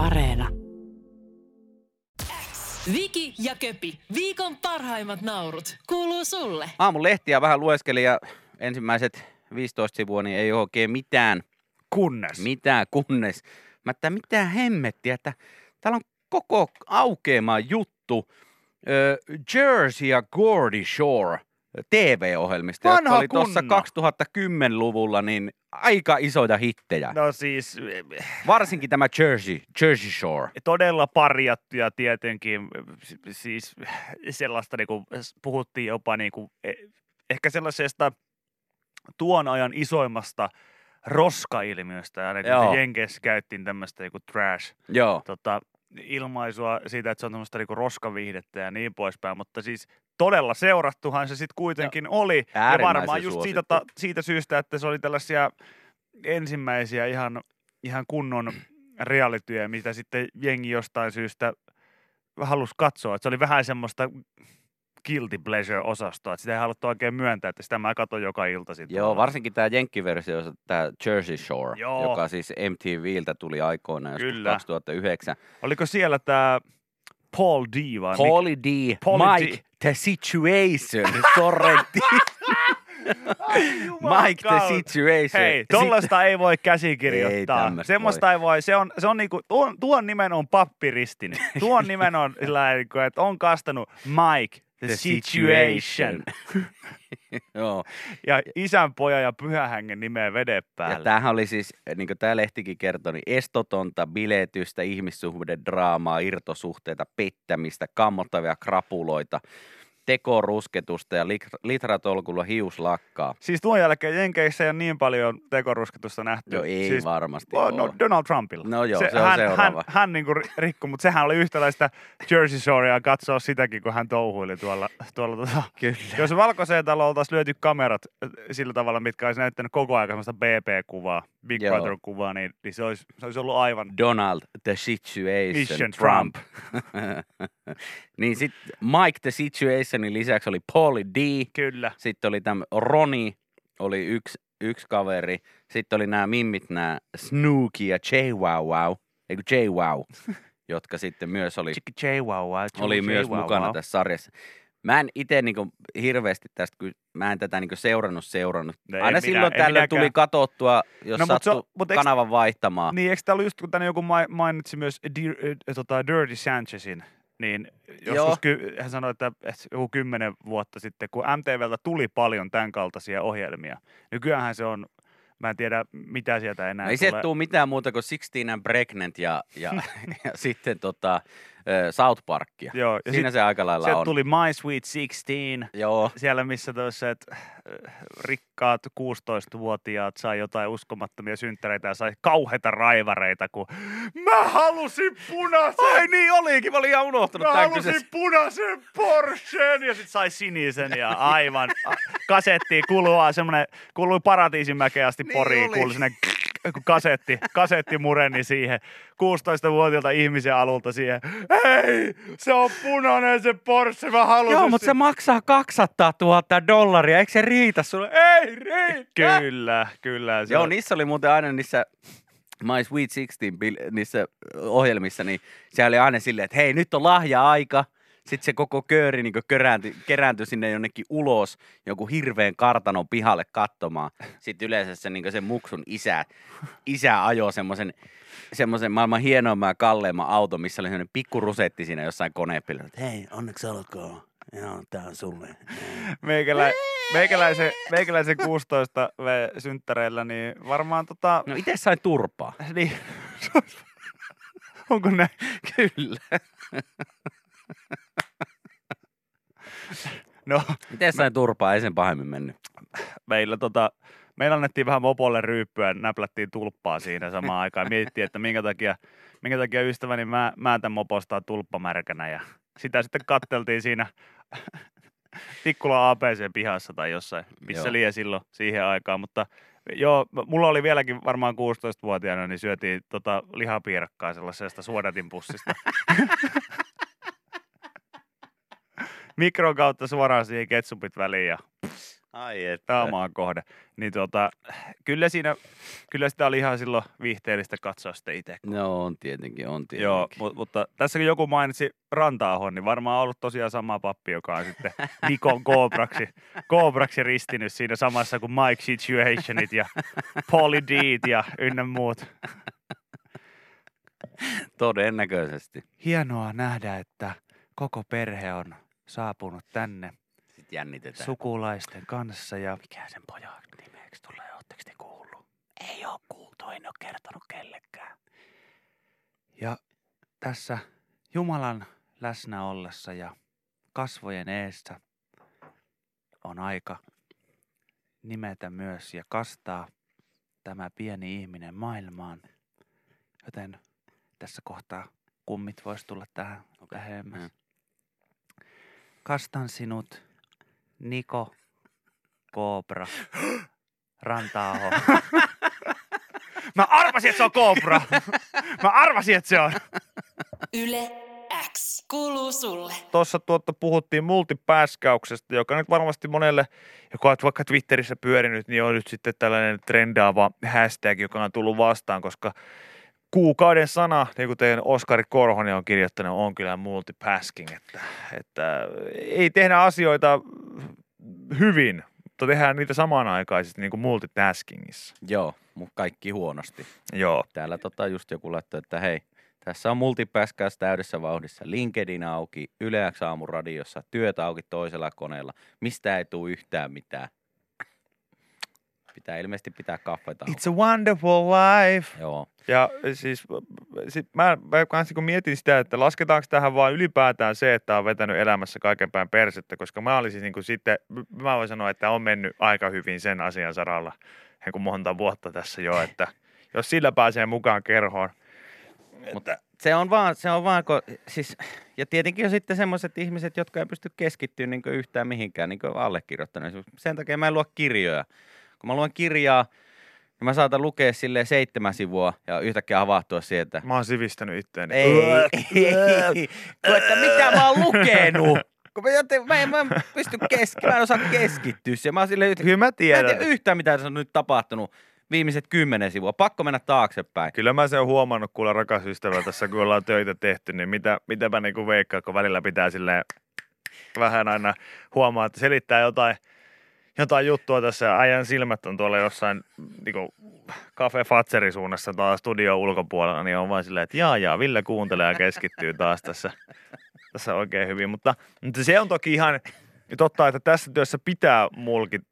Areena. Viki ja Köpi, viikon parhaimmat naurut, kuuluu sulle. Aamun lehtiä vähän lueskelin ja ensimmäiset 15 sivua niin ei ole oikein mitään, Kunnes. mitään kunnes. Mä että mitä hemmettiä, että täällä on koko aukeama juttu ö, Jersey ja Gordy Shore TV-ohjelmista, jotka Vanha oli tuossa kunnon. 2010-luvulla niin aika isoja hittejä. No siis Varsinkin tämä Jersey, Jersey Shore. todella parjattuja tietenkin, siis sellaista niinku, s- puhuttiin jopa niinku, e- ehkä sellaisesta tuon ajan isoimmasta roskailmiöstä, Joo. Jenkeissä käyttiin tämmöistä niinku trash Joo. tota, ilmaisua siitä, että se on tämmöistä niinku roskaviihdettä ja niin poispäin, mutta siis todella seurattuhan se sitten kuitenkin oli. Ja varmaan just siitä, suosittu. ta, siitä syystä, että se oli tällaisia ensimmäisiä ihan, ihan kunnon realityjä, mitä sitten jengi jostain syystä halusi katsoa. Että se oli vähän semmoista guilty pleasure-osastoa, että sitä ei haluttu oikein myöntää, että sitä mä katson joka ilta sitten. Joo, varsinkin tämä jenkkiversio, tämä Jersey Shore, Joo. joka siis MTVltä tuli aikoinaan Kyllä. 2009. Oliko siellä tämä Paul D vai Paulie D, Pauly Mike, D. The Situation, Sorrentti. Mike, The. Situation. Hei, tollasta ei voi käsikirjoittaa. Ei tämmöstä Semmoista ei voi. Se on, se on niinku, tuon, tuon nimen on pappiristinen. Tuon nimen on sillä niinku, että on kastanut Mike, the, situation. Joo. Ja isän, pojan ja pyhän hengen nimeä veden Ja päälle. tämähän oli siis, niin kuin tämä lehtikin kertoi, niin estotonta biletystä, ihmissuhdedraamaa, irtosuhteita, pettämistä, kammottavia krapuloita, tekorusketusta ja lit- litratolkulla hiuslakkaa. Siis tuon jälkeen Jenkeissä ei ole niin paljon tekorusketusta nähty. Joo, ei siis, varmasti Oh, no, Donald Trumpilla. No joo, se on hän, seuraava. Hän, hän niinku ri- rikkoi, mutta sehän oli yhtäläistä Jersey Shorea katsoa sitäkin, kun hän touhuili tuolla. tuolla tota. Kyllä. Jos valkoiseen talo oltaisiin lyöty kamerat äh, sillä tavalla, mitkä olisi näyttänyt koko ajan semmoista BP-kuvaa, Big Joo. Brother-kuvaa, niin, niin se, olisi, se olisi ollut aivan Donald the Situation Mission Trump. niin sitten Mike the Situationin lisäksi oli Paulie D, kyllä. sitten oli tämä Roni, oli yksi, yksi kaveri, sitten oli nämä mimmit, nämä Snooki ja J Wow Wow, eikö J Wow, jotka sitten myös oli, oli myös mukana tässä sarjassa. Mä en itse niinku hirveästi tästä, kun mä en tätä niinku seurannut seurannut. No ei Aina minä- silloin ei tällöin tuli katottua, jos No, sattui mut eiks- kanavan vaihtamaan. Niin, eikö täällä just, kun tänne joku mai- mainitsi myös Di- äh, tota, Dirty Sanchezin, niin joskus ky- hän sanoi, että, joku kymmenen vuotta sitten, kun MTVltä tuli paljon tämän kaltaisia ohjelmia, nykyäänhän se on, mä en tiedä mitä sieltä enää No ei tulee. sieltä tule mitään muuta kuin Sixteen and Pregnant ja, ja, ja sitten tota, South Parkia. Joo, ja Siinä sit, se aika lailla on. tuli My Sweet 16, Joo, siellä missä tuossa, että rikkaat 16-vuotiaat sai jotain uskomattomia synttäreitä ja sai kauheita raivareita, kun mä halusin punaisen! Ai niin olikin, mä olin ihan unohtanut Mä halusin kyseessä. punaisen Porschen ja sit sai sinisen ja aivan a- kasetti kulua semmonen, kuului paratiisimäkeä asti Niin poriin, kuului sinne kun kasetti, kasetti mureni siihen 16-vuotiaalta ihmisen alulta siihen. Hei, se on punainen se Porsche, mä halusin. Joo, mutta se sen." maksaa 200 000 dollaria, eikö se riitä sulle? Ei riitä! Kyllä, kyllä. Se Joo, on- niissä oli muuten aina niissä My Sweet 16 bil- niissä ohjelmissa, niin se oli aina silleen, että hei, nyt on lahja-aika. Sitten se koko kööri niin kerääntyi, kerääntyi sinne jonnekin ulos jonkun hirveän kartanon pihalle katsomaan. Sitten yleensä se, niin se muksun isä, isä ajoi semmoisen semmoisen maailman hienoimman ja kalleimman auto, missä oli semmoinen pikku rusetti siinä jossain konepilla. Että hei, onneksi olkoon. Joo, tää on sulle. Meikälä, meikäläisen, meikäläisen 16 v synttäreillä, niin varmaan tota... No itse sain turpaa. Niin, onko ne? Kyllä. No, Itse sain turpaa, ei sen pahemmin mennyt. meillä tota, meillä annettiin vähän mopolle ryyppyä, näplättiin tulppaa siinä samaan aikaan. Mietittiin, että minkä takia, minkä takia ystäväni mä, mä tämän mopostaa tulppamärkänä ja sitä sitten katteltiin siinä Tikkula APC pihassa tai jossain, missä Joo. liian silloin siihen aikaan, mutta joo, mulla oli vieläkin varmaan 16-vuotiaana, niin syötiin tota lihapiirakkaa sellaisesta suodatinpussista. Mikron kautta suoraan siihen ketsupit väliin ja Ai että. pääomaan kohde. Niin tota, kyllä siinä, kyllä sitä oli ihan silloin viihteellistä katsoa sitten itse. No on tietenkin, on tietenkin. Joo, mu- mutta tässä kun joku mainitsi ranta niin varmaan ollut tosiaan sama pappi, joka on sitten Nikon Kobraksi, Kobraksi ristinyt siinä samassa kuin Mike Situationit ja Polly Deet ja ynnä muut. Todennäköisesti. Hienoa nähdä, että koko perhe on saapunut tänne Sitten jännitetään. sukulaisten kanssa ja Mikä sen pojan nimeksi tulee? Oletteko te kuullut? Ei oo kuultu, en oo kertonut kellekään. Ja tässä Jumalan läsnä ollessa ja kasvojen eessä on aika nimetä myös ja kastaa tämä pieni ihminen maailmaan. Joten tässä kohtaa kummit vois tulla tähän lähemmäs. Mm. Kastan sinut, Niko Koopra Rantaaho. Mä arvasin, että se on Koopra. Mä arvasin, että se on. Yle X kuuluu sulle. tuossa tuotta puhuttiin multipääskäyksestä, joka nyt varmasti monelle, joka on vaikka Twitterissä pyörinyt, niin on nyt sitten tällainen trendaava hashtag, joka on tullut vastaan, koska kuukauden sana, niin kuin teidän Oskari Korhonen on kirjoittanut, on kyllä multitasking, että, että ei tehdä asioita hyvin, mutta tehdään niitä samanaikaisesti niin kuin multitaskingissa. Joo, mutta kaikki huonosti. Joo. Täällä tota just joku laittoi, että hei, tässä on multipäskäys täydessä vauhdissa. LinkedIn auki, Yle X aamuradiossa, työt auki toisella koneella. Mistä ei tule yhtään mitään. Pitää ilmeisesti pitää kaffeita. It's a wonderful life. Joo. Ja siis sit mä, mä kans kun mietin sitä, että lasketaanko tähän vaan ylipäätään se, että on vetänyt elämässä kaiken päin persettä, koska mä olisin niin kuin sitten, mä voin sanoa, että on mennyt aika hyvin sen asian saralla niin kuin monta vuotta tässä jo, että jos sillä pääsee mukaan kerhoon. Mutta se on vaan, se on vaan, kun, siis, ja tietenkin on sitten semmoiset ihmiset, jotka ei pysty keskittyä niin yhtään mihinkään, niin kuin allekirjoittanut. Sen takia mä en lue kirjoja. Kun mä luen kirjaa, niin mä saatan lukea sille seitsemän sivua ja yhtäkkiä havahtua sieltä. Mä oon sivistänyt itteeni. Ei, ei. Että mitä mä oon lukenut? Kun mä, joten, mä, en, mä en pysty keski, mä en osaa keskittyä siihen. Mä oon silleen, Kyllä mä mä en tiedän. tiedä yhtään, mitä tässä on nyt tapahtunut viimeiset kymmenen sivua. Pakko mennä taaksepäin. Kyllä mä sen huomannut, kuule rakas ystävä, tässä kun ollaan töitä tehty, niin mitä, mitäpä niin kuin veikkaa, kun välillä pitää silleen vähän aina huomaa, että selittää jotain, jotain juttua tässä ja äijän silmät on tuolla jossain niin kuin Cafe Fatserin suunnassa taas studio ulkopuolella, niin on vain silleen, että jaa jaa, Ville kuuntelee ja keskittyy taas tässä, tässä oikein hyvin. Mutta, mutta se on toki ihan totta, että tässä työssä pitää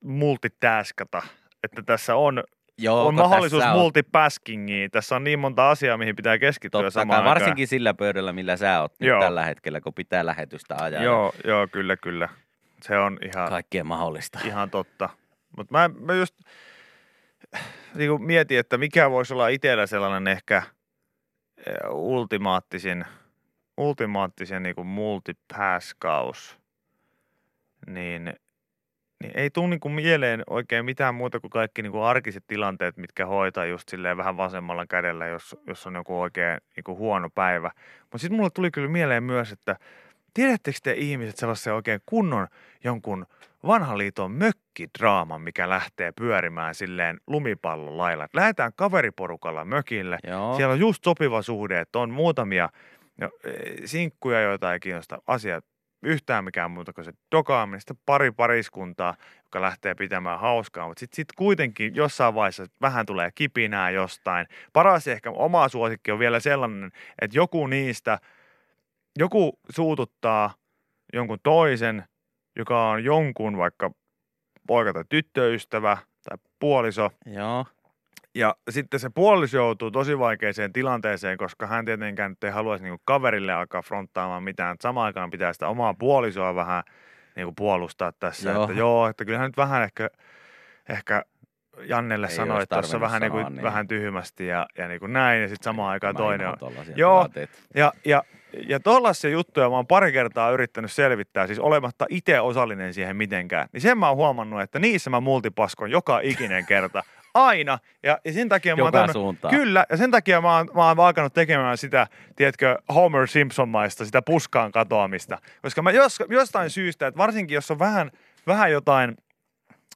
multitaskata, että tässä on Joo, on mahdollisuus tässä on- multipaskingiin. Tässä on niin monta asiaa, mihin pitää keskittyä Totta samaan kai, aikaan. varsinkin sillä pöydällä, millä sä oot nyt Joo. tällä hetkellä, kun pitää lähetystä ajaa. Joo, joo, kyllä, kyllä. Se on ihan, Kaikkien mahdollista. ihan totta. Mutta mä, mä just niin kuin mietin, että mikä voisi olla itsellä sellainen ehkä eh, ultimaattisin, ultimaattisen niin kuin multipaskaus, niin, niin ei tule niin kuin mieleen oikein mitään muuta kuin kaikki niin kuin arkiset tilanteet, mitkä hoitaa just silleen vähän vasemmalla kädellä, jos, jos on joku oikein niin kuin huono päivä. Mutta sitten mulle tuli kyllä mieleen myös, että tiedättekö te ihmiset sellaisen oikein kunnon jonkun vanhan liiton mökkidraaman, mikä lähtee pyörimään silleen lumipallon lailla. Et Lähdetään kaveriporukalla mökille, Joo. siellä on just sopiva suhde, että on muutamia no, eh, sinkkuja, joita ei kiinnosta asiat yhtään mikään muuta kuin se dokaaminen. Sitten pari pariskuntaa, joka lähtee pitämään hauskaa, mutta sitten sit kuitenkin jossain vaiheessa vähän tulee kipinää jostain. Paras ehkä oma suosikki on vielä sellainen, että joku niistä, joku suututtaa jonkun toisen, joka on jonkun vaikka poika- tai tyttöystävä tai puoliso, Joo. ja sitten se puoliso joutuu tosi vaikeaseen tilanteeseen, koska hän tietenkään nyt ei haluaisi niinku kaverille alkaa fronttaamaan mitään. Samaan aikaan pitää sitä omaa puolisoa vähän niinku puolustaa tässä. Joo. Että joo, että kyllähän nyt vähän ehkä, ehkä Jannelle Ei sanoi olisi tuossa vähän, niinku, sanoa, niin. vähän tyhmästi ja, ja niinku näin. Ja sitten samaan aikaan Mä toinen on. Joo. Ja, ja, ja tollaisia juttuja mä oon pari kertaa yrittänyt selvittää, siis olematta itse osallinen siihen mitenkään. Niin sen mä oon huomannut, että niissä mä multipaskon joka ikinen kerta. Aina. Ja, ja sen takia mä oon Joka suuntaan. Kyllä, ja sen takia mä oon, mä oon alkanut tekemään sitä, tiedätkö, Homer Simpson-maista, sitä puskaan katoamista. Koska mä jos, jostain syystä, että varsinkin jos on vähän, vähän jotain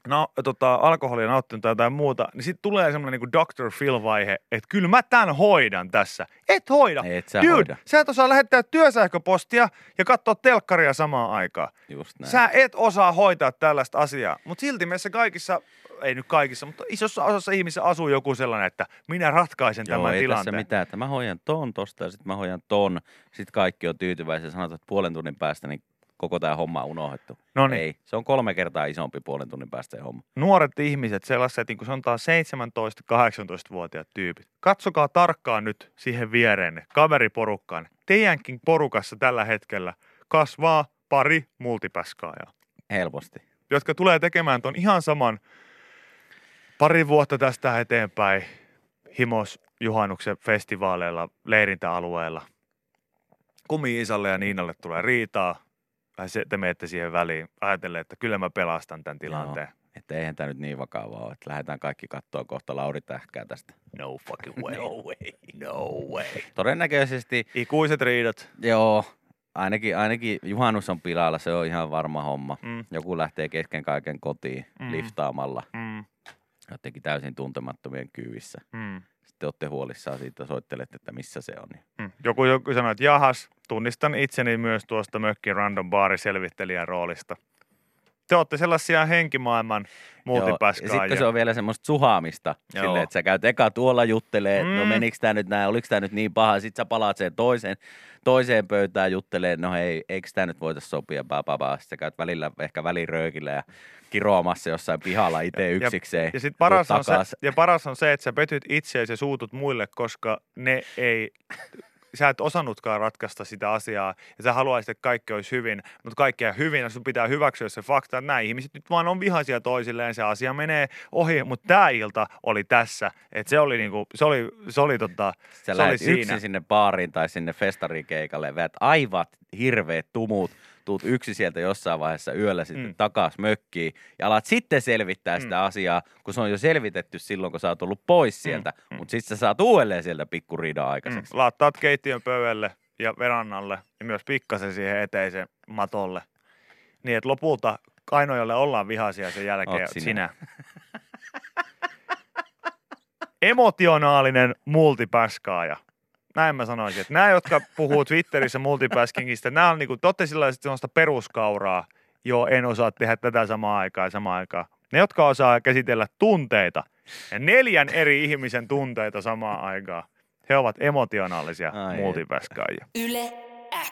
no, tota, alkoholia nauttinut tai jotain muuta, niin sitten tulee semmoinen niin Dr. Phil-vaihe, että kyllä mä tämän hoidan tässä. Et hoida. Et sä Dude, hoida. sä et osaa lähettää työsähköpostia ja katsoa telkkaria samaan aikaan. Just näin. Sä et osaa hoitaa tällaista asiaa, mutta silti meissä kaikissa, ei nyt kaikissa, mutta isossa osassa ihmisissä asuu joku sellainen, että minä ratkaisen Joo, tämän ei tässä tilanteen. mitään, että mä hoidan ton tosta ja sitten mä hoidan ton. Sitten kaikki on tyytyväisiä ja sanotaan, että puolen tunnin päästä niin koko tämä homma on unohdettu. No niin. Ei, se on kolme kertaa isompi puolen tunnin päästä se homma. Nuoret ihmiset, sellaiset, niin kuin sanotaan 17-18-vuotiaat tyypit, katsokaa tarkkaan nyt siihen viereenne, kaveriporukkaan. Teidänkin porukassa tällä hetkellä kasvaa pari multipäskaajaa, Helposti. jotka tulee tekemään ton ihan saman pari vuotta tästä eteenpäin Himos juhannuksen festivaaleilla, leirintäalueella. Kumi-Isalle ja Niinalle tulee riitaa, ja se, te menette siihen väliin ajatellen, että kyllä mä pelastan tämän tilanteen. Että eihän tämä nyt niin vakavaa ole, että lähdetään kaikki katsoa kohta Lauri Tähkää tästä. No fucking way. No way. No way. Todennäköisesti, Ikuiset riidat. joo, ainakin, ainakin juhannus on pilalla, se on ihan varma homma. Mm. Joku lähtee kesken kaiken kotiin Mm. mm. liftaamalla, Mm. jotenkin täysin tuntemattomien kyyvissä. Mm. Sitten olette huolissaan siitä, soittelette, että missä se on. Niin. Mm. Joku, joku sanoi, että jahas, tunnistan itseni myös tuosta mökkin random baariselvittelijän roolista. Te olette sellaisia henkimaailman ja multipäskaajia. sitten se on vielä semmoista suhaamista, Joo. silleen, että sä käyt eka tuolla juttelee, mm. no Mm. menikö tämä nyt näin, oliko tämä nyt niin paha, sitten sä palaat sen toiseen, toiseen pöytään juttelee, no hei, eikö tämä nyt voitaisiin sopia, paa, paa, paa. Sitten sä käyt välillä ehkä väliröökillä ja kiroamassa jossain pihalla itse Ja- yksikseen. Ja, sit paras on se, ja paras on se, että sä petyt itseäsi ja suutut muille, koska ne ei, sä et osannutkaan ratkaista sitä asiaa ja sä haluaisit, että kaikki olisi hyvin, mutta kaikki on hyvin ja sun pitää hyväksyä se fakta, että nämä ihmiset nyt vaan on vihaisia toisilleen, se asia menee ohi, mutta tämä ilta oli tässä, että se oli niinku, se oli, se oli tota, Sä se oli siinä. yksin sinne baariin tai sinne festarikeikalle, veät aivat hirveät tumut, tuut yksi sieltä jossain vaiheessa yöllä sitten Mm. mm. takas mökkiin ja alat sitten selvittää Mm. sitä asiaa, kun se on jo selvitetty silloin, kun sä oot ollut pois sieltä, mm. mutta sitten sä saat uudelleen sieltä pikkuriidan aikaiseksi. Mm, laattaat keittiön pöydälle ja verannalle ja myös pikkasen siihen eteisen matolle. Niin, että lopulta Kainojalle ollaan vihaisia sen jälkeen Oot sinä. sinä. Emotionaalinen multipäskaaja. Näin mä sanoisin, että nämä, jotka puhuu Twitterissä multipäskingistä, nämä on niinku, te olette sellaista peruskauraa, joo, en osaa tehdä tätä samaan aikaan ja samaan aikaan. Ne, jotka osaa käsitellä tunteita, ja neljän eri ihmisen tunteita samaan aikaan, he ovat emotionaalisia Ai multipäskaajia. Yle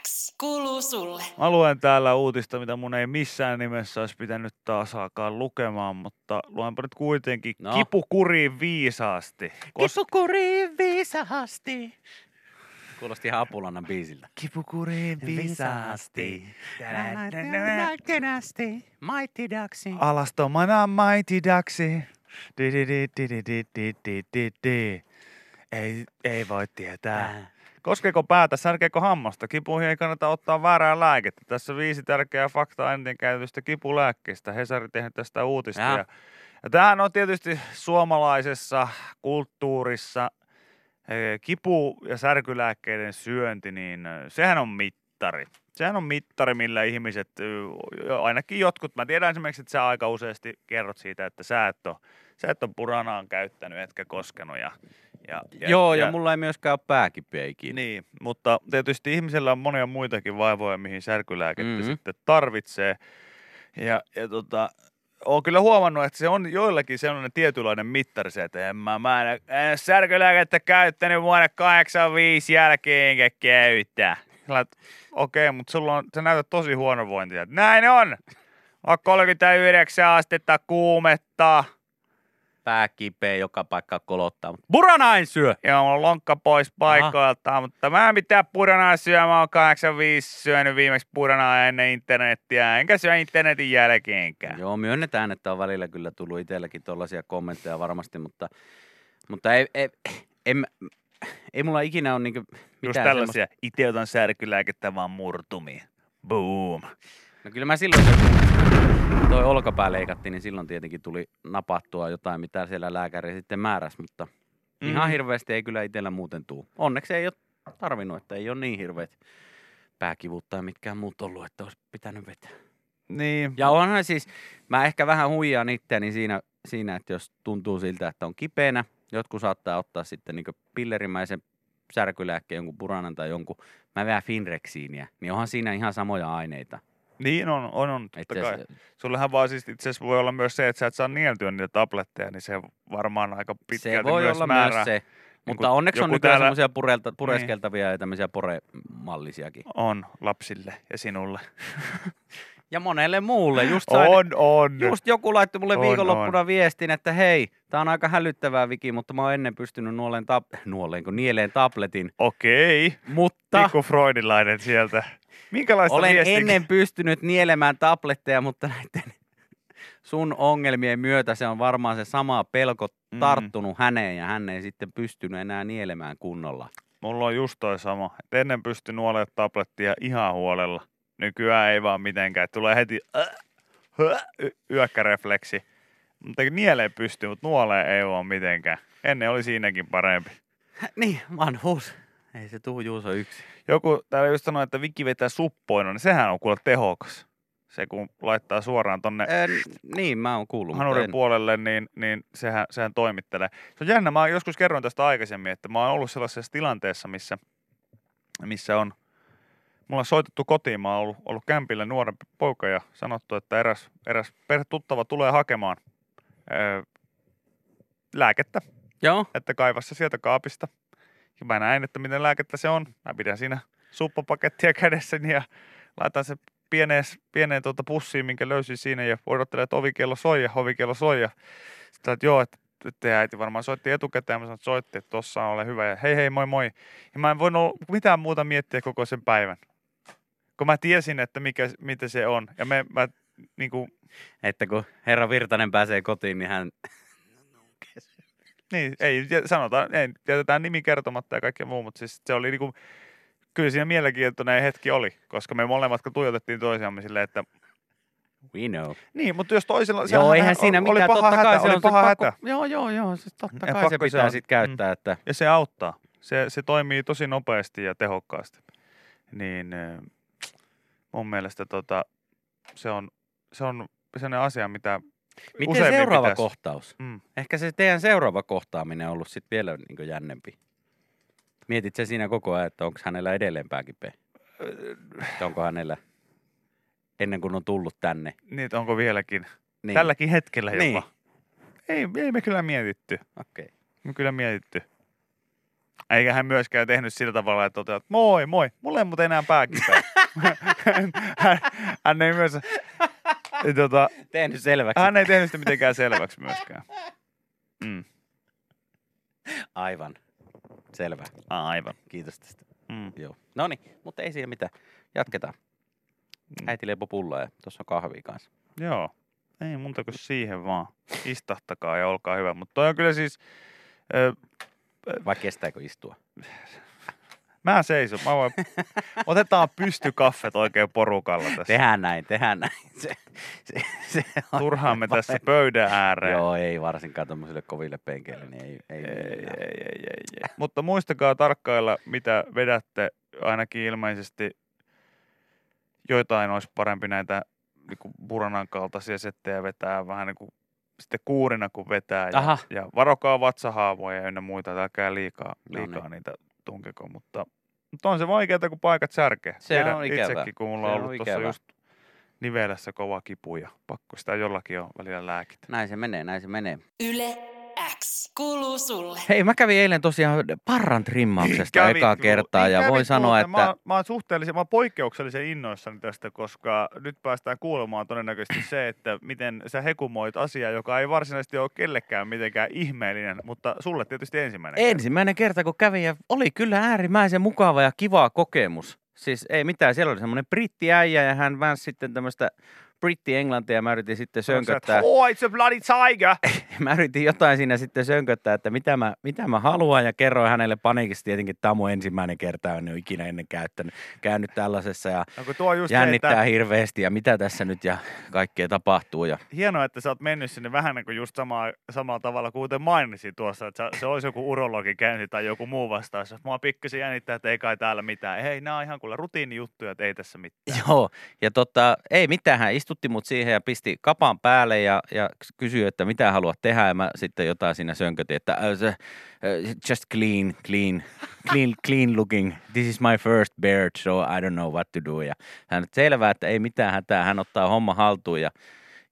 X kuuluu sulle. Mä luen täällä uutista, mitä mun ei missään nimessä olisi pitänyt taas alkaa lukemaan, mutta luenpa nyt kuitenkin No. kipu kuriin viisaasti. Kos- Kipukuriin viisahasti. Kuulosti ihan Apulannan biisiltä. kipu kuriin Kenästi, Mighty Ducksi. Alastomana mighty ducksi. Di di di di di di di di di di. Ei, ei voi tietää. Koskeeko päätä, särkeekö hammasta? Kipuihin ei kannata ottaa väärää lääkettä. Tässä viisi tärkeää faktaa eniten käytetystä kipulääkkeestä. Hesari tehnyt tästä uutista. Jaa. Ja, ja tämähän on tietysti suomalaisessa kulttuurissa kipu- ja särkylääkkeiden syönti, niin eh, sehän on mittari. Sehän on mittari, millä ihmiset, ainakin jotkut, mä tiedän esimerkiksi, että sä aika useasti kerrot siitä, että sä et ole, sä et ole puranaan käyttänyt, etkä koskenut. Ja, ja, Joo, ja, mulla ei myöskään ole pääkipeä ikinä. niin, mutta tietysti ihmisellä on monia muitakin vaivoja, mihin särkylääkettä Mhm. sitten tarvitsee. Ja, ja tota, olen kyllä huomannut, että se on joillakin sellainen tietynlainen mittari se, että en mä, mä en, en särkylääkettä käyttänyt vuonna 85 jälkeen enkä käytä. Okei, okay, mutta sulla on, sä näytät tosi huonovointia. Näin on! On 39 astetta kuumetta. Pää kipeä, joka paikka kolottaa. Mutta buranain syö! Joo, mulla on lonkka pois paikoiltaan, mutta mä en mitään puranaa syö. Mä oon 85 syönyt viimeksi puranaa ennen internettiä, enkä syö internetin jälkeenkään. Joo, myönnetään, että on välillä kyllä tullut itselläkin tuollaisia kommentteja varmasti, mutta, mutta ei, ei, en, ei mulla ikinä ole niinku mitään Just semmoista- tällaisia, itse otan särkylääkettä vaan murtumiin. Boom. No kyllä mä silloin, kun toi olkapää leikattiin, niin silloin tietenkin tuli napattua jotain, mitä siellä lääkäri sitten määräsi, mutta mm. ihan hirveästi ei kyllä itsellä muuten tuu. Onneksi ei ole tarvinnut, että ei ole niin hirveät pääkivut tai mitkään muut ollut, että olisi pitänyt vetää. Niin, Ja onhan siis, mä ehkä vähän huijaan itseäni siinä, siinä, että jos tuntuu siltä, että on kipeänä, jotkut saattaa ottaa sitten niin pillerimäisen särkylääkkeen, jonkun puranan tai jonkun, mä vähän Finrexiiniä, niin onhan siinä ihan samoja aineita. Niin on, on, on totta Että kai. se, Sullehan vaan siis itse asiassa voi olla myös se, että sä et saa nieltyä niitä tabletteja, niin se varmaan aika se pitkälti voi myös olla määrää. myös se, mutta kun onneksi on nykyään täällä- semmoisia purelta, pureskeltavia ja tämmöisiä poremallisiakin. On lapsille ja sinulle. Ja monelle muulle, just sain, On, on. Just joku laittoi mulle On, viikonloppuna viestin, että hei, tää on aika hälyttävää Viki, mutta mä oon ennen pystynyt nuoleen, tab- nuoleen, kun nieleen tabletin. Okei. Mutta Pikku freudilainen sieltä. Minkälaista olen viestiä? ennen pystynyt nielemään tabletteja, mutta näiden sun ongelmien myötä se on varmaan se sama pelko Mm. tarttunut häneen ja hän ei sitten pystynyt enää nielemään kunnolla. Mulla on just toi sama. Et ennen pystyi nuolemaan tablettia ihan huolella. Nykyään ei vaan mitenkään. Et tulee heti äh, höh, y- yökkärefleksi. Mutta nieleen pystyy, mutta nuoleen ei vaan mitenkään. Ennen oli siinäkin parempi. Niin, vanhuus. Ei se tuu Juuso yksi. Joku täällä just sanoi, että Viki vetää suppoina, niin sehän on kuule tehokas. Se kun laittaa suoraan tonne Äh, niin, mä oon kuullut, hanurin en. puolelle, niin, niin sehän, sehän toimittelee. Se on jännä, mä joskus kerroin tästä aikaisemmin, että mä oon ollut sellaisessa tilanteessa, missä, missä on, mulla on soitettu kotiin, mä oon ollut, ollut kämpillä nuorempi poika ja sanottu, että eräs, eräs perhetuttava tulee hakemaan öö, lääkettä, Joo, että kaiva se sieltä kaapista. Ja mä näin, että miten lääkettä se on. Mä pidän siinä suppapakettia kädessäni ja laitan se pieneen, pieneen tuota pussiin, minkä löysin siinä ja odottelen, että ovikello soi ja ovikello soi. Ja sitten että joo, että että äiti varmaan soitti etukäteen mä sanoin, että soitti, että tossa on, ole hyvä ja hei hei moi moi. Ja mä en voinut mitään muuta miettiä koko sen päivän. Kun mä tiesin, että mikä, mitä se on. Ja me, mä niin kuin, että kun herra Virtanen pääsee kotiin, niin hän... Niin, ei sanotaan, ei, jätetään nimi kertomatta ja kaikkea muu, mutta siis se oli niinku, kyllä siinä mielenkiintoinen hetki oli, koska me molemmat kun tuijotettiin toisiamme silleen, että We know. niin, mutta jos toisella, Joo, eihän siinä oli mitään, paha totta hätä, kai se oli on paha se hätä, pakko. Joo, joo, joo, se totta Ja kai se pakko se pitää on. sitten käyttää, että ja se auttaa. Se, se toimii tosi nopeasti ja tehokkaasti. Niin mun mielestä tota, se on, se on sellainen asia, mitä miten useammin seuraava pitäisi- kohtaus? mm, Ehkä se teidän seuraava kohtaaminen on ollut sitten vielä niin jännempi. Mietit se siinä koko ajan, että onko hänellä edelleenpää kipeä? Että onko hänellä ennen kuin on tullut tänne? niin, että onko vieläkin, Niin. tälläkin hetkellä jopa. Niin. Ei, ei me kyllä mietitty. Okei. On kyllä mietitty. Eikä hän myöskään tehnyt sillä tavalla, että toteat, moi, moi, mulla ei muuten enää pää kipeä. hän, hän, ei myös, tota, Tehnyt selväksi. hän ei tehnyt sitä mitenkään selväksi myöskään. Mm, Aivan. Selvä. aivan. Kiitos tästä. Mm. Joo. No niin, mutta ei siinä mitään. Jatketaan. Mm. Äiti leipoi pullaa ja tuossa on kahvia kanssa. Joo, ei muuta kuin siihen vaan. Istahtakaa ja olkaa hyvä. Mutta toi on kyllä siis, ö, Vai kestääkö istua? mä seison. Mä voin, otetaan pystykaffet oikein porukalla tässä. Tehdään näin, tehdään näin. Se, se, se on Turhaan me tässä pöydän ääreen. Joo, ei varsinkaan tuommoisille koville penkeille, niin ei, ei, Ei, ei, ei, ei, ei. Mutta muistakaa tarkkailla, mitä vedätte. Ainakin ilmeisesti joitain olisi parempi näitä niin buranan kaltaisia settejä vetää vähän niin kuin sitten kuurina kun vetää. Ja, Aha. ja varokaa vatsahaavoja ynnä muita, älkää liikaa, No liikaa niin. niitä tunkeko. Mutta, mutta on se vaikeaa, kun paikat särkee. Se Tiedän on ikävää. Itsekin, kun mulla Se on ollut tuossa just nivelässä kova kipu ja pakko sitä jollakin on välillä lääkitä. Näin se menee, näin se menee. Yle X kuuluu sulle. Hei, mä kävin eilen tosiaan parran trimmauksesta Kävit, ekaa kertaa niin ja voin sanoa. Mä, että oon- mä oon suhteellisen, mä oon poikkeuksellisen innoissani tästä, koska nyt päästään kuulemaan todennäköisesti se, että miten sä hekumoit asiaa, joka ei varsinaisesti ole kellekään mitenkään ihmeellinen, mutta sulle tietysti ensimmäinen. kerta. ensimmäinen kerta kun kävin ja oli kyllä äärimmäisen mukava ja kiva kokemus. Siis ei mitään, siellä oli semmoinen brittiäijä ja hän väänsi sitten tämmöistä britti-englantia ja mä yritin sitten sönköttää. Oh, it's a bloody tiger! mä yritin jotain siinä sitten sönköttää, että mitä mä, mitä mä haluan ja kerroin hänelle paniikissa tietenkin, että tämä on ensimmäinen kerta, en ole ikinä ennen käyttänyt, käynyt tällaisessa ja No, tuo just jännittää se, että hirveästi ja mitä tässä nyt ja kaikkea tapahtuu ja hienoa, että sä oot mennyt sinne vähän niin kuin just samaa, samalla tavalla kuin kuten mainitsin tuossa, että se olisi joku urologi käynti tai joku muu vastaus. Mua pikkasen jännittää, että ei kai täällä mitään. Hei, nämä on ihan kuule rutiinijuttuja, että ei tässä mitään. Joo, ja tota, ei mitään, hän istui istutti mut siihen ja pisti kapan päälle ja, ja kysyi, että mitä haluat tehdä. Ja mä sitten jotain siinä sönkötin, että uh, just clean, clean, clean, clean looking. This is my first beard, so I don't know what to do. Ja hän, selvää, että ei mitään hätää. Hän ottaa homma haltuun ja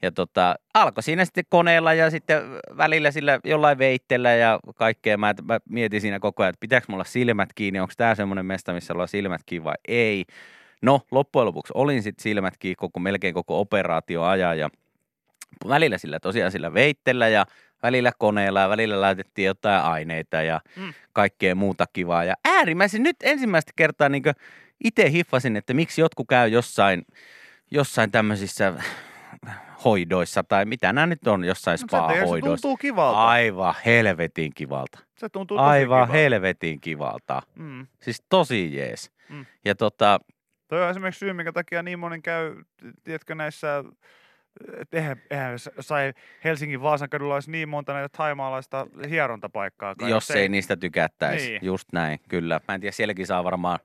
ja tota, alkoi siinä sitten koneella ja sitten välillä sillä jollain veittellä ja kaikkea. Mä, mä mietin siinä koko ajan, että pitääkö mulla silmät kiinni, onko tämä semmoinen mesta, missä ollaan silmät kiinni vai ei. No, loppujen lopuksi olin sitten silmät koko, melkein koko operaatio ajan ja välillä sillä tosiaan sillä veittellä ja välillä koneella ja välillä laitettiin jotain aineita ja Mm. kaikkea muuta kivaa. Ja äärimmäisen nyt ensimmäistä kertaa niin itse hiffasin, että miksi jotkut käy jossain, jossain tämmöisissä hoidoissa tai mitä nämä nyt on jossain takia se spa-hoidoissa. tuntuu kivalta. Aivan helvetin kivalta. Se tuntuu Aivan kivalta. helvetin kivalta. Mm. Siis tosi jees. Mm. Ja tota, Toi on esimerkiksi syy, minkä takia niin moni käy, tiedätkö, näissä, et eihän, eihän sai Helsingin Vaasan kadulla olisi niin monta näitä taimaalaista hierontapaikkaa. jos ei niistä tykättäisi. Niin. Just näin, kyllä. Mä en tiedä, sielläkin saa varmaan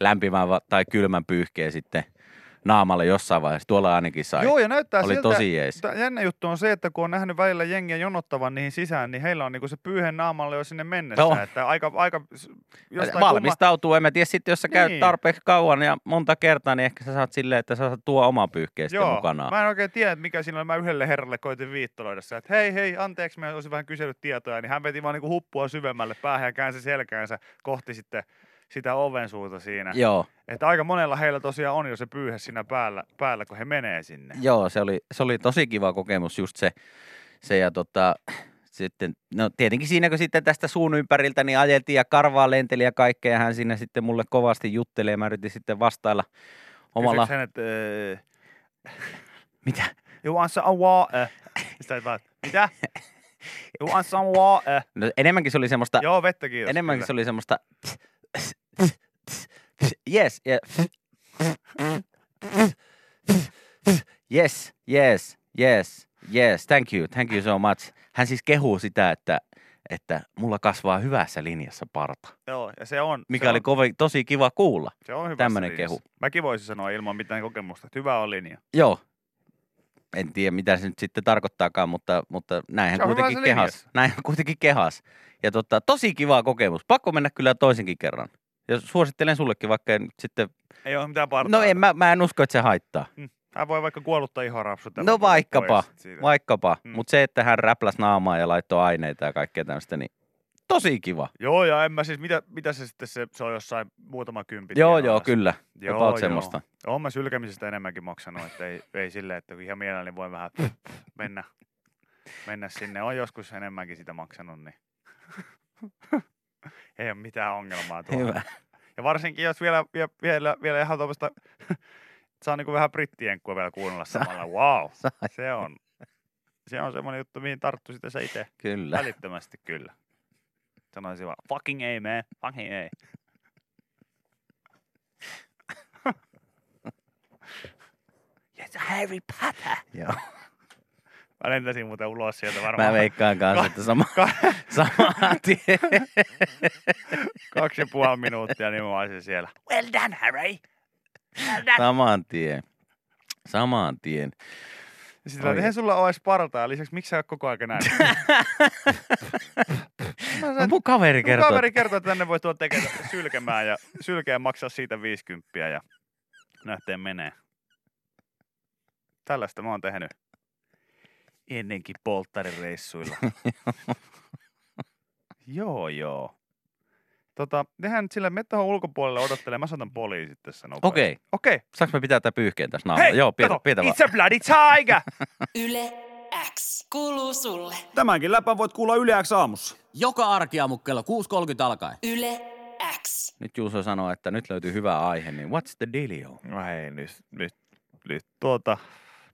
lämpimän tai kylmän pyyhkeen sitten naamalle jossain vaiheessa. Tuolla ainakin sai. Joo, ja näyttää Oli siltä, tosi jees. Jännä juttu on se, että kun on nähnyt välillä jengiä jonottavan niihin sisään, niin heillä on niinku se pyyhe naamalle jo sinne mennessä. Joo. Että aika, aika Valmistautuu, en mä tiedä, sitten jos sä käyt Niin. tarpeeksi kauan ja monta kertaa, niin ehkä sä saat silleen, että sä saat tuo oma pyyhkeen Joo, mukanaan. mä en oikein tiedä, että mikä siinä oli. Mä yhdelle herralle koitin viittoloida että hei, hei, anteeksi, mä olisin vähän kysellyt tietoja, niin hän veti vaan niinku huppua syvemmälle päähän ja käänsi selkäänsä kohti sitten sitä oven suuta siinä. Joo, Että aika monella heillä tosiaan on jo se pyyhe siinä päällä, päällä kun he menee sinne. joo se, oli, se oli tosi kiva kokemus just se. se ja tota, sitten, no tietenkin siinä kun sitten tästä suun ympäriltä niin ajeltiin ja karvaa lenteli ja kaikkea ja hän siinä sitten mulle kovasti juttelee ja mä yritin sitten vastailla omalla... Kysyks hän, että äh, Mitä? you want some water? Vaan, mitä? You want some water? No, enemmänkin se oli semmoista... Joo, vettä kiitos. enemmänkin kyllä. se oli semmoista... Yes, yeah. Yes, yes, yes, yes, thank you, thank you so much. Hän siis kehuu sitä, että, että mulla kasvaa hyvässä linjassa parta, Joo, ja se on. mikä se oli on, kovi, tosi kiva kuulla. se on tämmönen linjassa. kehu. Mäkin voisin sanoa ilman mitään kokemusta, että hyvä on linja. Joo. En tiedä, mitä se nyt sitten tarkoittaakaan, mutta, mutta näinhän kuitenkin kehas. Näinhän kuitenkin kehas. Ja tota, tosi kiva kokemus. Pakko mennä kyllä toisenkin kerran. Ja suosittelen sullekin, vaikka en nyt sitten... Ei ole mitään partaa. No en, mä, mä en usko, että se haittaa. Hän voi vaikka kuollutta ihorapsutella. No vaikkapa, pois siitä. vaikkapa. Mm. Mutta se, että hän räpläs naamaa ja laittoi aineita ja kaikkea tämmöistä, niin tosi kiva. Joo, ja en mä siis, mitä, mitä se sitten, se, se on jossain muutama kympi. Joo, joo, kyllä. Joo, joo. semmoista. Oon mä sylkemisestä enemmänkin maksanut, että ei, ei silleen, että ihan mielelläni voi vähän mennä, mennä sinne. On joskus enemmänkin sitä maksanut, niin ei ole mitään ongelmaa tuolla. Hyvä. Ja varsinkin, jos vielä, vielä, vielä, ihan tuommoista, saa niinku vähän brittienkkua vielä kuunnella samalla. Wow, se on, se on semmoinen juttu, mihin tarttu sitten se itse Kyllä. välittömästi kyllä. Sanoisin vaan, fucking ei, man, fucking ei. Yes, Harry Potter. Joo. Mä lentäisin muuten ulos sieltä varmaan. Mä veikkaan kanssa, että sama, Ka- saman tien. kaksi ja puoli minuuttia, niin mä olisin siellä. Well done, Harry. Well done. Saman tien. Saman tien. Sitten eihän sulla ole edes partaa. Lisäksi miksi sä oot koko ajan näin? No, mun kaveri Mun kertoo. kaveri kertoo, että tänne voi tulla tekemään sylkemään ja sylkeä maksaa siitä 50 ja lähtee menee. Tällaista mä oon tehnyt ennenkin polttarireissuilla. joo, joo. Tota, tehdään nyt sillä, mene tuohon ulkopuolelle odottelemaan. Mä soitan poliisit tässä nopeasti. Okei. Okei. Saanko me pitää tätä pyyhkeen tässä naamalla? Hei, Joo, pidä, kato, pidä vaan. it's a bloody tiger! Yle X kuuluu sulle. Tämänkin läpän voit kuulla Yle X aamussa. Joka arkiaamu kello 6.30 alkaen. Yle X. Nyt Juuso sanoo, että nyt löytyy hyvä aihe, niin what's the dealio? No hei, nyt, nyt, nyt tuota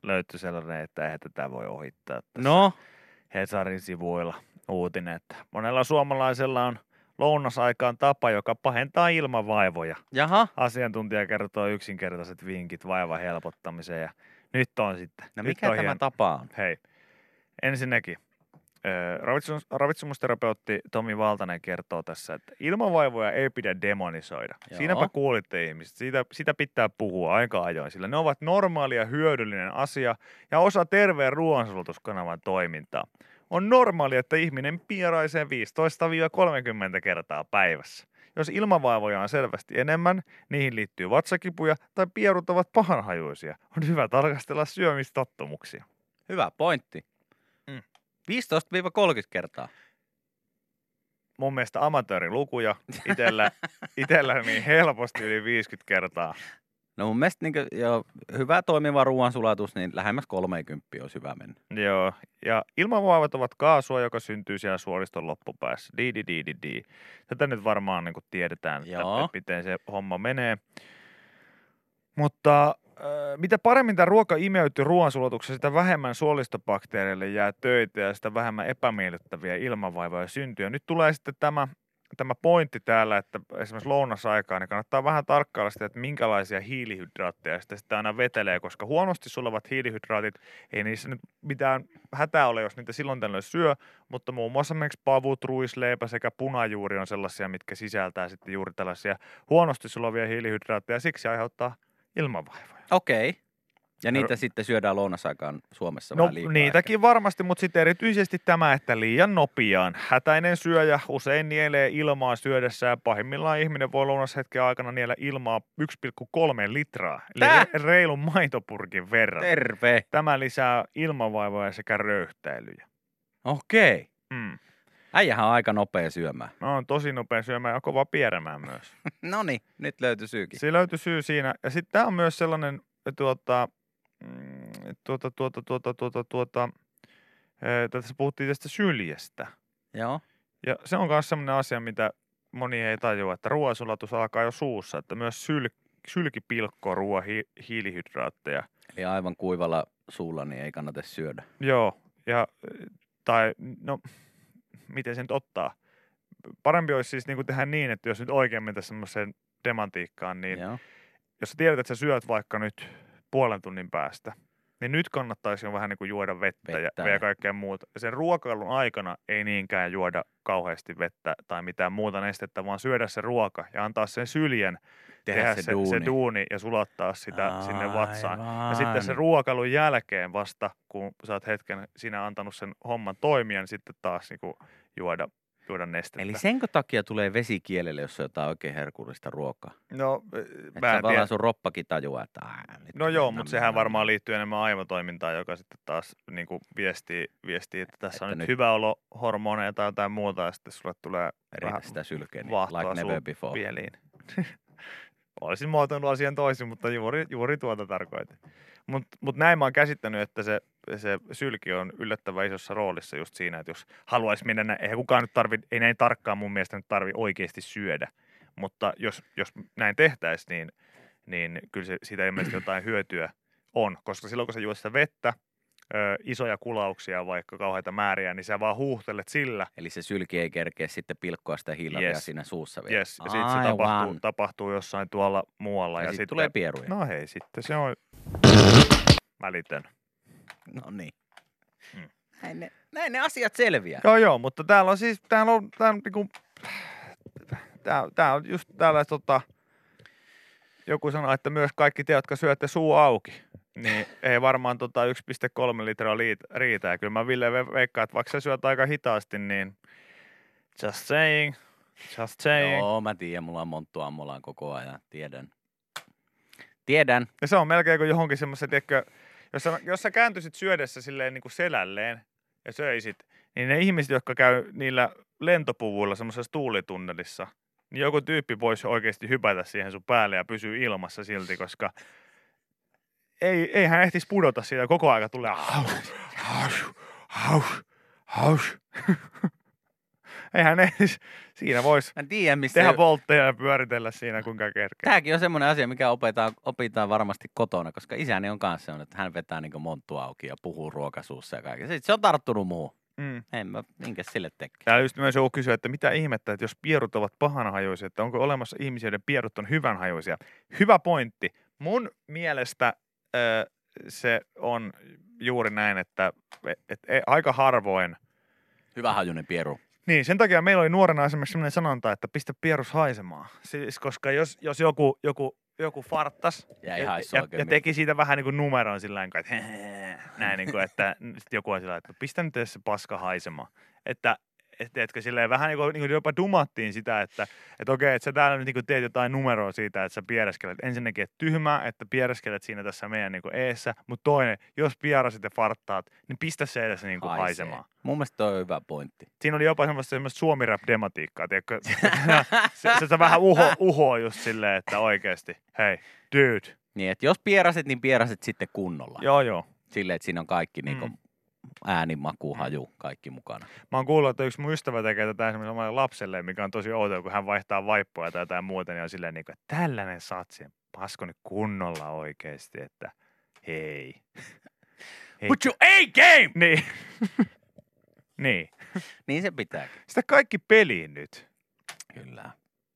löytyi sellainen, että eihän tätä voi ohittaa. Tässä. No, Hesarin sivuilla uutinen, että monella suomalaisella on lounasaikaan tapa, joka pahentaa ilmavaivoja. jaha. Asiantuntija kertoo yksinkertaiset vinkit vaivan helpottamiseen ja nyt on sitten. No nyt mikä on tämä hien- tapa on? Hei, ensinnäkin Ravitsemus, ravitsemusterapeutti Tomi Valtanen kertoo tässä, että ilmavaivoja ei pidä demonisoida. Joo. Siinäpä kuulitte ihmiset. Siitä, sitä pitää puhua aika ajoin, sillä ne ovat normaali ja hyödyllinen asia ja osa terveen ruoansulutuskanavan toimintaa. On normaali, että ihminen pieraisee 15-30 kertaa päivässä. Jos ilmavaivoja on selvästi enemmän, niihin liittyy vatsakipuja tai pierut ovat pahanhajuisia, on hyvä tarkastella syömistottumuksia. Hyvä pointti. Mm. 15-30 kertaa. mun mielestä amatöörilukuja itellä, itellä niin helposti yli 50 kertaa. No mun mielestä niin jo, hyvä toimiva ruoansulatus, niin lähemmäs 30 olisi hyvä mennä. Joo, ja ilmavaivat ovat kaasua, joka syntyy siellä suoriston loppupäässä. Di, di, di, di, di. Tätä nyt varmaan niin kuin tiedetään, että, että miten se homma menee. Mutta äh, mitä paremmin tämä ruoka imeytyy ruoansulatuksessa, sitä vähemmän suolistobakteereille jää töitä ja sitä vähemmän epämiellyttäviä ilmavaivoja syntyy. Ja nyt tulee sitten tämä, tämä pointti täällä, että esimerkiksi lounasaikaan niin kannattaa vähän tarkkailla sitä, että minkälaisia hiilihydraatteja sitä, sitä aina vetelee, koska huonosti sulavat hiilihydraatit, ei niissä nyt mitään hätää ole, jos niitä silloin tällöin syö, mutta muun muassa esimerkiksi pavut, ruisleipä sekä punajuuri on sellaisia, mitkä sisältää sitten juuri tällaisia huonosti sulavia hiilihydraatteja, ja siksi aiheuttaa ilmavaivoja. Okei. Okay. Ja niitä Ro- sitten syödään lounasaikaan Suomessa No vähän liikaa. niitäkin varmasti, mutta sitten erityisesti tämä, että liian nopeaan. Hätäinen syöjä usein nielee ilmaa syödessä ja pahimmillaan ihminen voi lounashetken aikana niellä ilmaa 1,3 litraa, eli Tää? re- reilun maitopurkin verran. ehkä. Terve. Tämä lisää ilmavaivoja sekä röyhtäilyjä. Okei. Okay. Mm. Äijähän on aika nopea syömään. Mä oon tosi nopea syömään ja kova pierämään myös. No niin, nyt löytyi syykin. Se löytyi syy siinä. Ja sitten tämä on myös sellainen, tuota, tuota, tuota, tuota, tuota, tuota, eh, tässä puhuttiin tästä syljestä. Joo. Ja se on myös sellainen asia, mitä moni ei tajua, että ruoansulatus alkaa jo suussa, että myös syl, sylki pilkkoo ruoan hi, hiilihydraatteja. Eli aivan kuivalla suulla niin ei kannata syödä. Joo, ja, tai no, miten se nyt ottaa? Parempi olisi siis niin kuin tehdä niin, että jos nyt oikein mentäisiin semmoiseen demantiikkaan, niin Joo. jos sä tiedät, että sä syöt vaikka nyt puolen tunnin päästä, niin nyt kannattaisi jo vähän niin kuin juoda vettä, Vettä ja, ja kaikkea muuta. Sen ruokailun aikana ei niinkään juoda kauheasti vettä tai mitään muuta nestettä, vaan syödä se ruoka ja antaa sen syljen Tehdä, tehdä se, se, duuni. se duuni ja sulattaa sitä sinne vatsaan. Ja sitten se Aivan. ruokailun jälkeen vasta, kun sä oot hetken sinä antanut sen homman toimia, niin sitten taas niin juoda, juoda nestettä. Eli senkö takia tulee vesi kielelle, jos on jotain oikein herkullista ruokaa? no, mä en tiedä. sun roppakin tajuaa, että... Ää, nyt No joo, mutta sehän varmaan liittyy enemmän aivotoimintaan, joka sitten taas niin kuin viestii, viestii, että tässä on Että nyt, nyt- hyvä olo hormoneja tai jotain muuta, ja sitten sulle tulee vähän sitä sylkeä, niin like never before. pieliin. Olisin muotoillut asian toisin, mutta juuri, juuri tuota tarkoitin. Mutta mut näin mä oon käsittänyt, että se, se sylki on yllättävän isossa roolissa just siinä, että jos haluaisi mennä, nä- eihän kukaan nyt tarvi, ei näin tarkkaan mun mielestä nyt tarvi oikeasti syödä, mutta jos, jos näin tehtäisiin, niin, niin kyllä se, siitä ilmeisesti jotain hyötyä on, koska silloin kun sä juot sitä vettä, ö, isoja kulauksia, vaikka kauheita määriä, niin sä vaan huuhtelet sillä, Eli se sylki ei kerkeä sitten pilkkoa sitä hiilavia Yes. siinä suussa vielä. yes, ja sitten se tapahtuu, tapahtuu jossain tuolla muualla. Ja, Ja, sit sitten tulee pieruja. No hei, sitten se on välitön. No niin. Mm. Näin, ne, näin ne asiat selviää. Joo, joo, mutta täällä on siis, täällä on, tää on niinku, tää, tää on just täällä tota, joku sanoi, että myös kaikki te, jotka syötte suu auki, niin ei varmaan tota 1,3 litraa riitä. Ja kyllä mä Ville ve- veikkaan, että vaikka sä syöt aika hitaasti, niin just saying, just saying. Joo, mä tiedän, mulla on monttu ammolaan koko ajan, tiedän. Tiedän. Ja se on melkein kuin johonkin semmoisen, tiedätkö, jos sä, jos sä kääntyisit syödessä silleen niin kuin selälleen ja söisit, niin ne ihmiset, jotka käy niillä lentopuvuilla semmoisessa tuulitunnelissa, niin joku tyyppi voisi oikeasti hypätä siihen sun päälle ja pysyä ilmassa silti, koska ei, ei hän ehtisi pudota siitä, koko aika tulee haus, haus, haus, haus. Eihän ehtisi, siinä voisi tiedä, missä... tehdä voltteja ja pyöritellä siinä kuinka kerkeä. Tämäkin on semmoinen asia, mikä opitaan, opitaan varmasti kotona, koska isäni on kanssa sellainen, että hän vetää niin monttu auki ja puhuu ruokasuussa ja kaikkea. Sitten se on tarttunut muuhun. Mm. En mä, minkä sille tekee. Täällä just myös joku kysyä, että mitä ihmettä, että jos pierut ovat pahanhajuisia, että onko olemassa ihmisiä, joiden pierut on hyvänhajuisia. Hyvä pointti. Mun mielestä ö, se on juuri näin, että et, et, aika harvoin Hyvä hajunen pieru. Niin, sen takia meillä oli nuorena esimerkiksi sellainen sanonta, että pistä pierus haisemaan. Siis koska jos, jos joku, joku, joku farttas ja, ja, oikein ja, teki siitä vähän niin kuin numeron sillä tavalla, että hehehe, näin niin kuin, että joku on sillä että pistä nyt edes se paska haisemaan. Että et, tiedätkö, silleen vähän niin kuin, niin kuin jopa dumattiin sitä, että et okei, että sä täällä nyt niin kuin teet jotain numeroa siitä, että sä piereskelet. Ensinnäkin, että tyhmää, että piereskelet siinä tässä meidän niin kuin eessä, mutta toinen, jos pierasit ja farttaat, niin pistä se edes niin kuin Haisee. haisemaan. Mun mielestä toi on hyvä pointti. Siinä oli jopa semmoista, semmoista suomi dematiikkaa tiedätkö? se, se, se, vähän uho, uhoa just silleen, että oikeasti, hei, dude. Niin, että jos pierasit, niin pierasit sitten kunnolla. Joo, joo. Silleen, että siinä on kaikki Mm. niinku ääni, maku, haju, kaikki mukana. Mä oon kuullut, että yksi mun ystävä tekee tätä esimerkiksi omalle lapselle, mikä on tosi outoa, kun hän vaihtaa vaippoja tai jotain muuta, niin on silleen, niin kuin, että tällainen satsi, pasko nyt kunnolla oikeasti, että hei. hei. Put your A-game! Niin. niin. Niin se pitääkin. Sitä kaikki peliin nyt. Kyllä.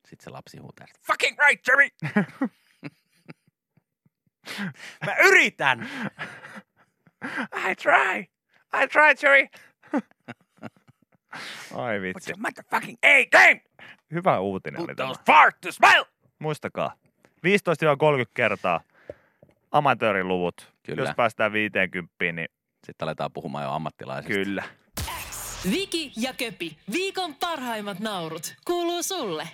Sitten se lapsi huutaa, fucking right, Jerry! Mä yritän! I try. I try, Jerry. Ai vitsi. your motherfucking A-game! Hyvä uutinen oli Put tämä. those fart to smile! Muistakaa. 15-30 kertaa amatööriluvut. Kyllä. Jos päästään 50, niin Sitten aletaan puhumaan jo ammattilaisista. kyllä. Viki ja Köpi, viikon parhaimmat naurut, kuuluu sulle.